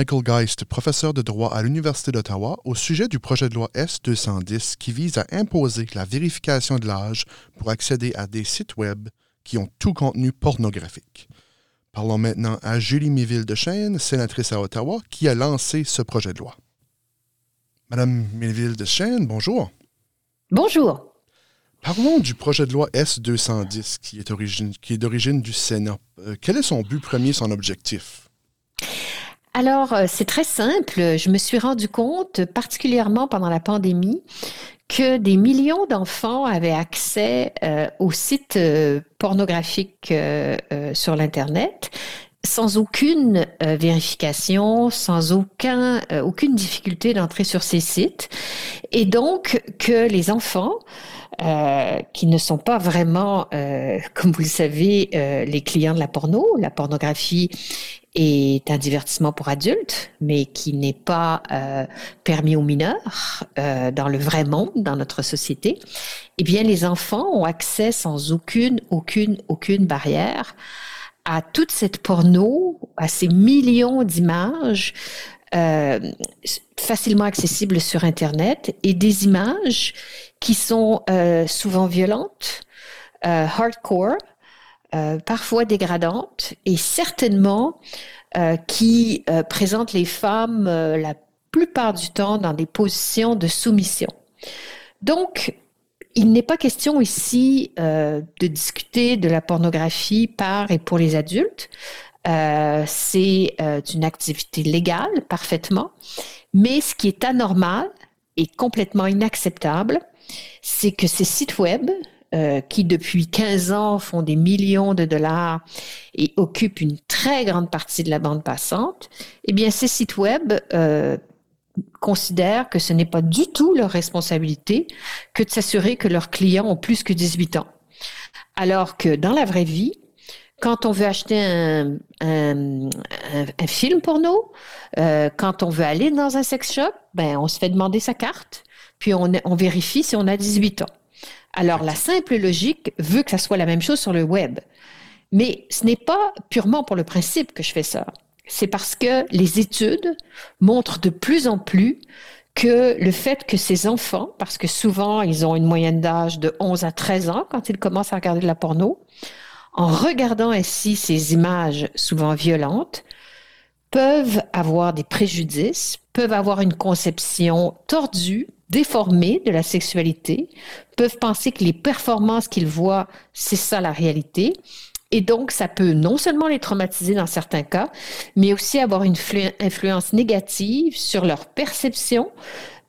Michael Geist, professeur de droit à l'Université d'Ottawa, au sujet du projet de loi S-210 qui vise à imposer la vérification de l'âge pour accéder à des sites Web qui ont tout contenu pornographique. Parlons maintenant à Julie Miville de Chêne, sénatrice à Ottawa, qui a lancé ce projet de loi. Madame Miville de Chêne, bonjour. Bonjour. Parlons du projet de loi S-210 qui est, d'origine du Sénat. Euh, quel est son but premier, son objectif? Alors, euh, c'est très simple. Je me suis rendu compte, particulièrement pendant la pandémie, que des millions d'enfants avaient accès euh, aux sites euh, pornographiques sur l'Internet sans aucune vérification, sans aucun, aucune difficulté d'entrer sur ces sites. Et donc que les enfants, qui ne sont pas vraiment, comme vous le savez, les clients de la porno, la pornographie est un divertissement pour adultes, mais qui n'est pas euh, permis aux mineurs euh, dans le vrai monde, dans notre société, eh bien, les enfants ont accès sans aucune, aucune, aucune barrière à toute cette porno, à ces millions d'images euh, facilement accessibles sur Internet et des images qui sont euh, souvent violentes, euh, hardcore, euh, parfois dégradantes et certainement euh, qui euh, présentent les femmes la plupart du temps dans des positions de soumission. Donc, il n'est pas question ici de discuter de la pornographie par et pour les adultes. C'est une activité légale parfaitement, mais ce qui est anormal et complètement inacceptable, c'est que ces sites web euh, qui depuis 15 ans font des millions de dollars et occupent une très grande partie de la bande passante, eh bien ces sites web euh, considèrent que ce n'est pas du tout leur responsabilité que de s'assurer que leurs clients ont plus que 18 ans. Alors que dans la vraie vie, quand on veut acheter un, film porno, euh, quand on veut aller dans un sex shop, ben on se fait demander sa carte, puis on, on vérifie si on a 18 ans. Alors, la simple logique veut que ça soit la même chose sur le web. Mais ce n'est pas purement pour le principe que je fais ça. C'est parce que les études montrent de plus en plus que le fait que ces enfants, parce que souvent ils ont une moyenne d'âge de 11 à 13 ans quand ils commencent à regarder de la porno, en regardant ainsi ces images souvent violentes, peuvent avoir des préjudices, peuvent avoir une conception tordue déformés de la sexualité peuvent penser que les performances qu'ils voient, c'est ça la réalité. Et donc, ça peut non seulement les traumatiser dans certains cas, mais aussi avoir une influence négative sur leur perception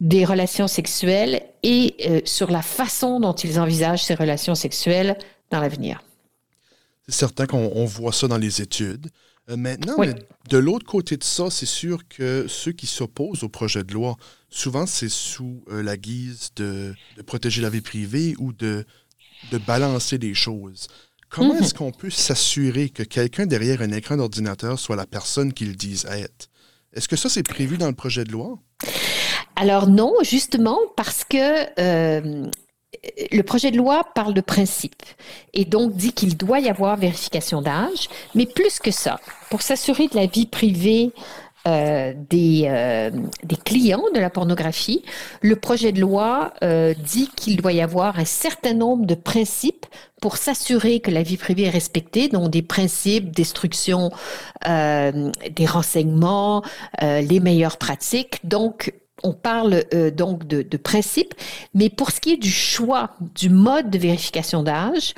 des relations sexuelles et euh, sur la façon dont ils envisagent ces relations sexuelles dans l'avenir. Certain qu'on voit ça dans les études. Euh, maintenant, de l'autre côté de ça, c'est sûr que ceux qui s'opposent au projet de loi, souvent c'est sous euh, la guise de, protéger la vie privée ou de, de balancer des choses. Comment mhm. est-ce qu'on peut s'assurer que quelqu'un derrière un écran d'ordinateur soit la personne qu'ils disent être? Est-ce que ça, c'est prévu dans le projet de loi? Alors non, justement, parce que euh, le projet de loi parle de principe et donc dit qu'il doit y avoir vérification d'âge, mais plus que ça, pour s'assurer de la vie privée euh, des, euh, des clients de la pornographie, le projet de loi euh, dit qu'il doit y avoir un certain nombre de principes pour s'assurer que la vie privée est respectée, donc des principes destruction des renseignements, les meilleures pratiques. Donc, on parle euh, donc de, de principes, mais pour ce qui est du choix du mode de vérification d'âge,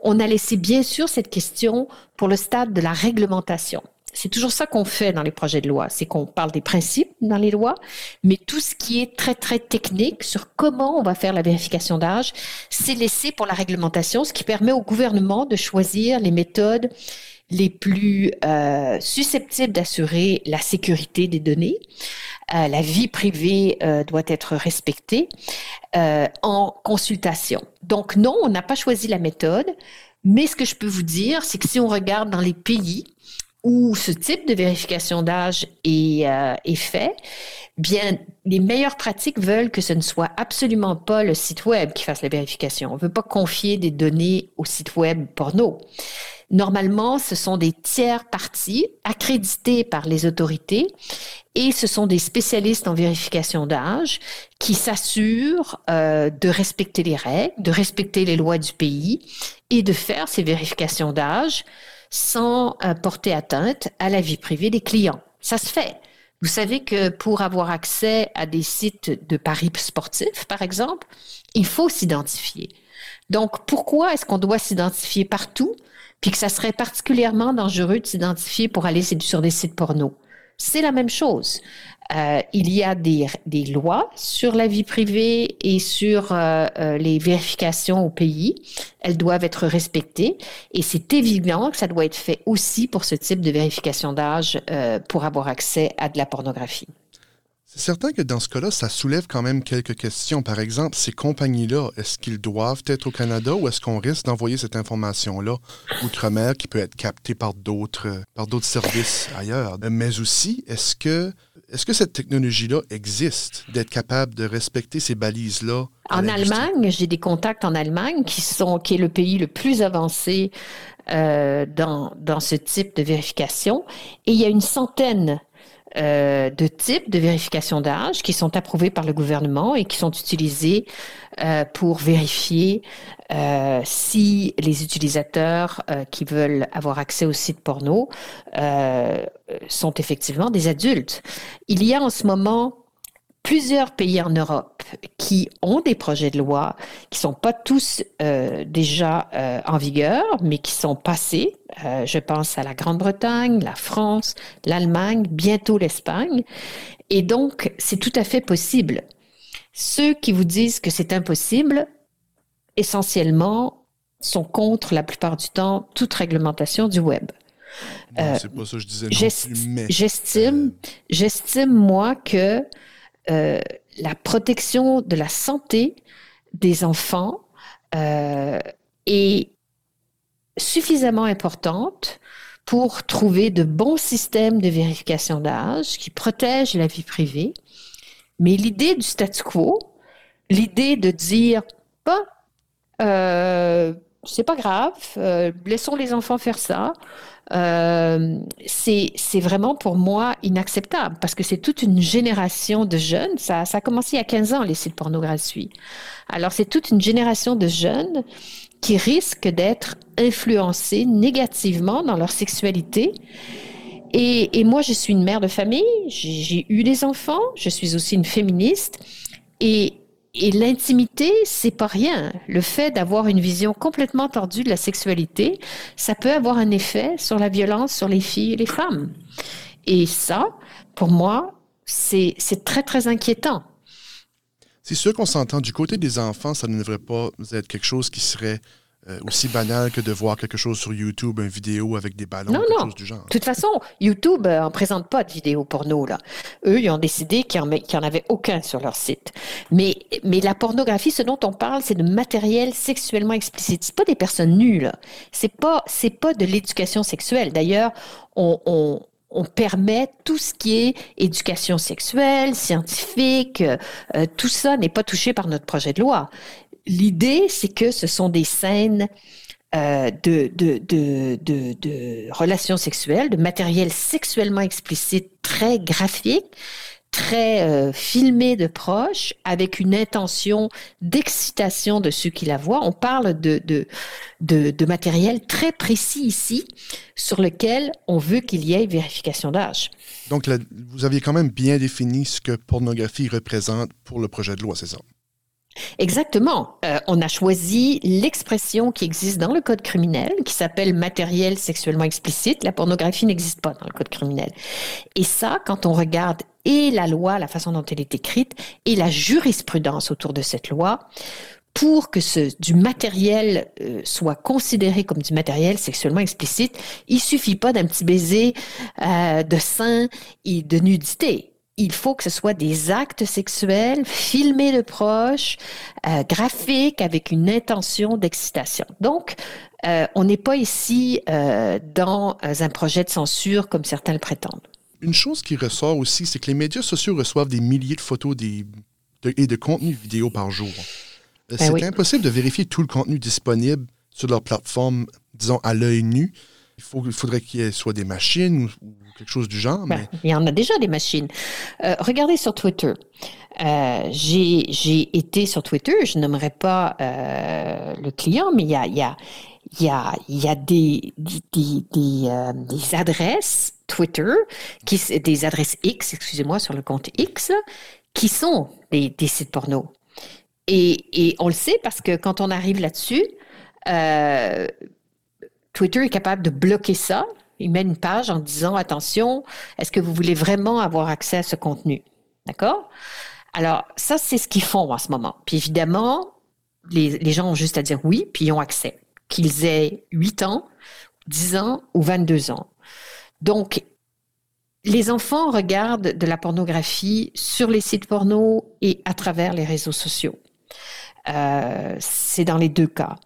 on a laissé bien sûr cette question pour le stade de la réglementation. C'est toujours ça qu'on fait dans les projets de loi, c'est qu'on parle des principes dans les lois, mais tout ce qui est très très technique sur comment on va faire la vérification d'âge, c'est laissé pour la réglementation, ce qui permet au gouvernement de choisir les méthodes les plus euh, susceptibles d'assurer la sécurité des données. Euh, la vie privée euh, doit être respectée euh, en consultation. Donc non, on n'a pas choisi la méthode, mais ce que je peux vous dire, c'est que si on regarde dans les pays où ce type de vérification d'âge est, euh, est, fait, bien, les meilleures pratiques veulent que ce ne soit absolument pas le site web qui fasse la vérification. On ne veut pas confier des données au site web porno. Normalement, ce sont des tiers parties accrédités par les autorités et ce sont des spécialistes en vérification d'âge qui s'assurent euh, de respecter les règles, de respecter les lois du pays et de faire ces vérifications d'âge sans euh, porter atteinte à la vie privée des clients. Ça se fait. Vous savez que pour avoir accès à des sites de paris sportifs, par exemple, il faut s'identifier. Donc, pourquoi est-ce qu'on doit s'identifier partout, puis que ça serait particulièrement dangereux de s'identifier pour aller sur des sites porno? C'est la même chose. Euh, il y a des, lois sur la vie privée et sur euh, euh, les vérifications au pays. Elles doivent être respectées et c'est évident que ça doit être fait aussi pour ce type de vérification d'âge pour avoir accès à de la pornographie. C'est certain que dans ce cas-là, ça soulève quand même quelques questions. Par exemple, ces compagnies-là, est-ce qu'ils doivent être au Canada ou est-ce qu'on risque d'envoyer cette information-là outre-mer qui peut être captée par d'autres par d'autres services ailleurs? Mais aussi, est-ce que est-ce que cette technologie-là existe, d'être capable de respecter ces balises-là? En Allemagne, j'ai des contacts en Allemagne qui sont qui est le pays le plus avancé euh, dans, dans ce type de vérification. Et il y a une centaine euh, de types de vérification d'âge qui sont approuvés par le gouvernement et qui sont utilisés euh, pour vérifier euh, si les utilisateurs qui veulent avoir accès au site porno sont effectivement des adultes. Il y a en ce moment plusieurs pays en Europe qui ont des projets de loi qui sont pas tous euh, déjà euh, en vigueur, mais qui sont passés. Euh, je pense à la Grande-Bretagne, la France, l'Allemagne, bientôt l'Espagne. Et donc, c'est tout à fait possible. Ceux qui vous disent que c'est impossible, essentiellement, sont contre la plupart du temps toute réglementation du web. c'est pas ça que je disais. J'estime, j'estime moi que euh, la protection de la santé des enfants euh, est suffisamment importante pour trouver de bons systèmes de vérification d'âge qui protègent la vie privée. Mais l'idée du statu quo, l'idée de dire, bah, euh, c'est pas grave, euh, laissons les enfants faire ça, euh, c'est vraiment pour moi inacceptable parce que c'est toute une génération de jeunes. Ça, ça a commencé il y a 15 ans, les sites pornographiques. Alors, c'est toute une génération de jeunes qui risquent d'être influencés négativement dans leur sexualité. Et, et moi, je suis une mère de famille, j'ai eu des enfants, je suis aussi une féministe. Et, et l'intimité, c'est pas rien. Le fait d'avoir une vision complètement tordue de la sexualité, ça peut avoir un effet sur la violence sur les filles et les femmes. Et ça, pour moi, c'est très, très inquiétant. C'est sûr qu'on s'entend du côté des enfants, ça ne devrait pas être quelque chose qui serait euh, aussi banal que de voir quelque chose sur YouTube, une vidéo avec des ballons, quelque chose du genre. De toute façon, YouTube euh, présente pas de vidéos porno. Là. Eux, ils ont décidé qu'il n'y en, avait aucun sur leur site. Mais, mais la pornographie, ce dont on parle, c'est de matériel sexuellement explicite. Ce pas des personnes nues. Ce n'est pas, pas de l'éducation sexuelle. D'ailleurs, on, on on permet tout ce qui est éducation sexuelle, scientifique, euh, tout ça n'est pas touché par notre projet de loi. L'idée, c'est que ce sont des scènes euh, de, relations sexuelles, de matériel sexuellement explicite très graphique, très euh, filmé de proche, avec une intention d'excitation de ceux qui la voient. On parle de matériel très précis ici, sur lequel on veut qu'il y ait vérification d'âge. Donc, vous aviez quand même bien défini ce que pornographie représente pour le projet de loi, c'est ça? Exactement. Euh, on a choisi l'expression qui existe dans le code criminel, qui s'appelle matériel sexuellement explicite. La pornographie n'existe pas dans le code criminel. Et ça, quand on regarde et la loi, la façon dont elle est écrite, et la jurisprudence autour de cette loi, pour que ce, du matériel euh, soit considéré comme du matériel sexuellement explicite, il suffit pas d'un petit baiser euh, de sein et de nudité il faut que ce soit des actes sexuels filmés de proche, euh, graphiques, avec une intention d'excitation. Donc, euh, on n'est pas ici euh, dans un projet de censure comme certains le prétendent. Une chose qui ressort aussi, c'est que les médias sociaux reçoivent des milliers de photos et de contenus vidéo par jour. Ben c'est impossible de vérifier tout le contenu disponible sur leur plateforme, disons, à l'œil nu. Il, faudrait qu'il y ait soit des machines ou, quelque chose du genre. Ben, il y en a déjà des machines. Euh, regardez sur Twitter. Euh, j'ai été sur Twitter, je n'aimerais pas euh, le client, mais il y a, y a, y a, y a des, des, des, des, adresses Twitter, qui, des adresses X, excusez-moi, sur le compte X, qui sont des, des sites porno. Et, et, on le sait parce que quand on arrive là-dessus, euh, Twitter est capable de bloquer ça. Il met une page en disant attention, est-ce que vous voulez vraiment avoir accès à ce contenu? D'accord? Alors, ça, c'est ce qu'ils font en ce moment. Puis évidemment, les, gens ont juste à dire oui, puis ils ont accès, qu'ils aient 8 ans, 10 ans ou 22 ans. Donc, les enfants regardent de la pornographie sur les sites porno et à travers les réseaux sociaux. Euh, c'est dans les deux cas.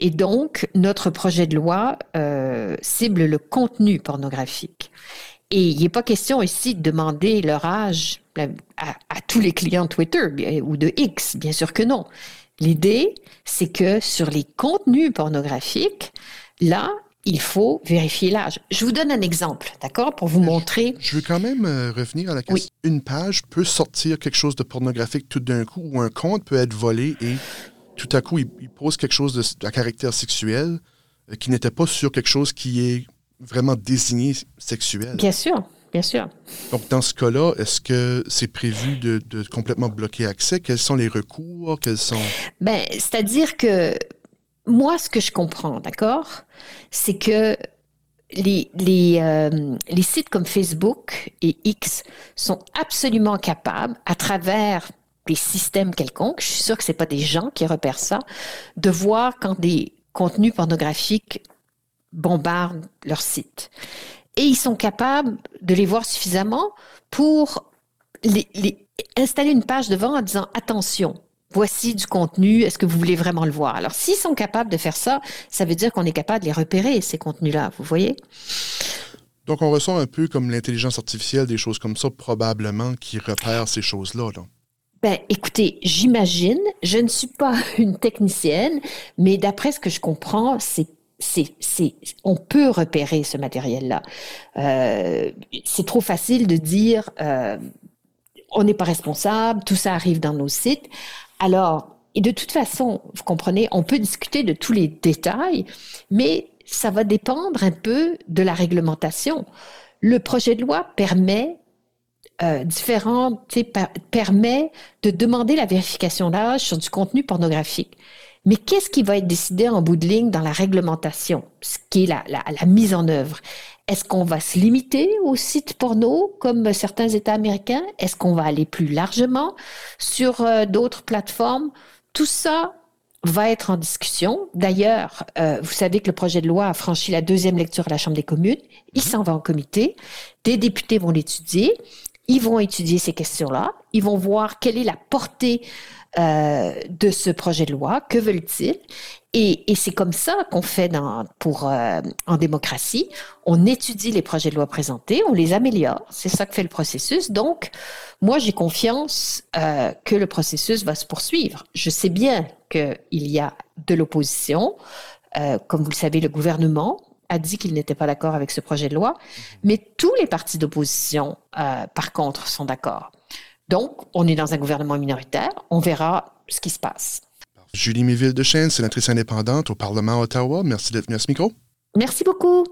Et donc, notre projet de loi euh, cible le contenu pornographique. Et il n'est pas question ici de demander leur âge à, à, tous les clients Twitter ou de X, bien sûr que non. L'idée, c'est que sur les contenus pornographiques, là, il faut vérifier l'âge. Je vous donne un exemple, d'accord, pour vous montrer. Je veux quand même euh, revenir à la question. Une page peut sortir quelque chose de pornographique tout d'un coup, ou un compte peut être volé et tout à coup, il, pose quelque chose de, à caractère sexuel euh, qui n'était pas sur quelque chose qui est vraiment désigné sexuel. Bien sûr. Bien sûr. Donc, dans ce cas-là, est-ce que c'est prévu de, de, complètement bloquer accès? Quels sont les recours? Quels sont... Ben, c'est-à-dire que moi, ce que je comprends, d'accord, c'est que euh, les, sites comme Facebook et X sont absolument capables, à travers des systèmes quelconques, je suis sûre que ce pas des gens qui repèrent ça, de voir quand des contenus pornographiques bombardent leur site. Et ils sont capables de les voir suffisamment pour installer une page devant en disant attention, voici du contenu, est-ce que vous voulez vraiment le voir? Alors, s'ils sont capables de faire ça, ça veut dire qu'on est capable de les repérer, ces contenus-là, vous voyez? Donc, on ressent un peu comme l'intelligence artificielle, des choses comme ça, probablement, qui repèrent ces choses-là. Ben, écoutez, j'imagine, je ne suis pas une technicienne, mais d'après ce que je comprends, c'est c'est, c'est, on peut repérer ce matériel-là. Euh, c'est trop facile de dire euh, on n'est pas responsable, tout ça arrive dans nos sites. Alors, et de toute façon, vous comprenez, on peut discuter de tous les détails, mais ça va dépendre un peu de la réglementation. Le projet de loi permet euh, différents, permet de demander la vérification d'âge sur du contenu pornographique. Mais qu'est-ce qui va être décidé en bout de ligne dans la réglementation, ce qui est la mise en œuvre? Est-ce qu'on va se limiter aux sites porno comme certains États américains? Est-ce qu'on va aller plus largement sur euh, d'autres plateformes? Tout ça va être en discussion. D'ailleurs, euh, vous savez que le projet de loi a franchi la deuxième lecture à la Chambre des communes. Il mhm. s'en va en comité. Des députés vont l'étudier. Ils vont étudier ces questions-là. Ils vont voir quelle est la portée euh, de ce projet de loi. Que veulent-ils? Et, et c'est comme ça qu'on fait dans, pour, euh, en démocratie. On étudie les projets de loi présentés, on les améliore. C'est ça que fait le processus. Donc, moi, j'ai confiance euh, que le processus va se poursuivre. Je sais bien qu'il y a de l'opposition. Euh, comme vous le savez, le gouvernement a dit qu'il n'était pas d'accord avec ce projet de loi, mais tous les partis d'opposition, euh, par contre, sont d'accord. Donc, on est dans un gouvernement minoritaire. On verra ce qui se passe. Julie Méville de Chêne, sénatrice indépendante au Parlement Ottawa. Merci d'être venue à ce micro. Merci beaucoup.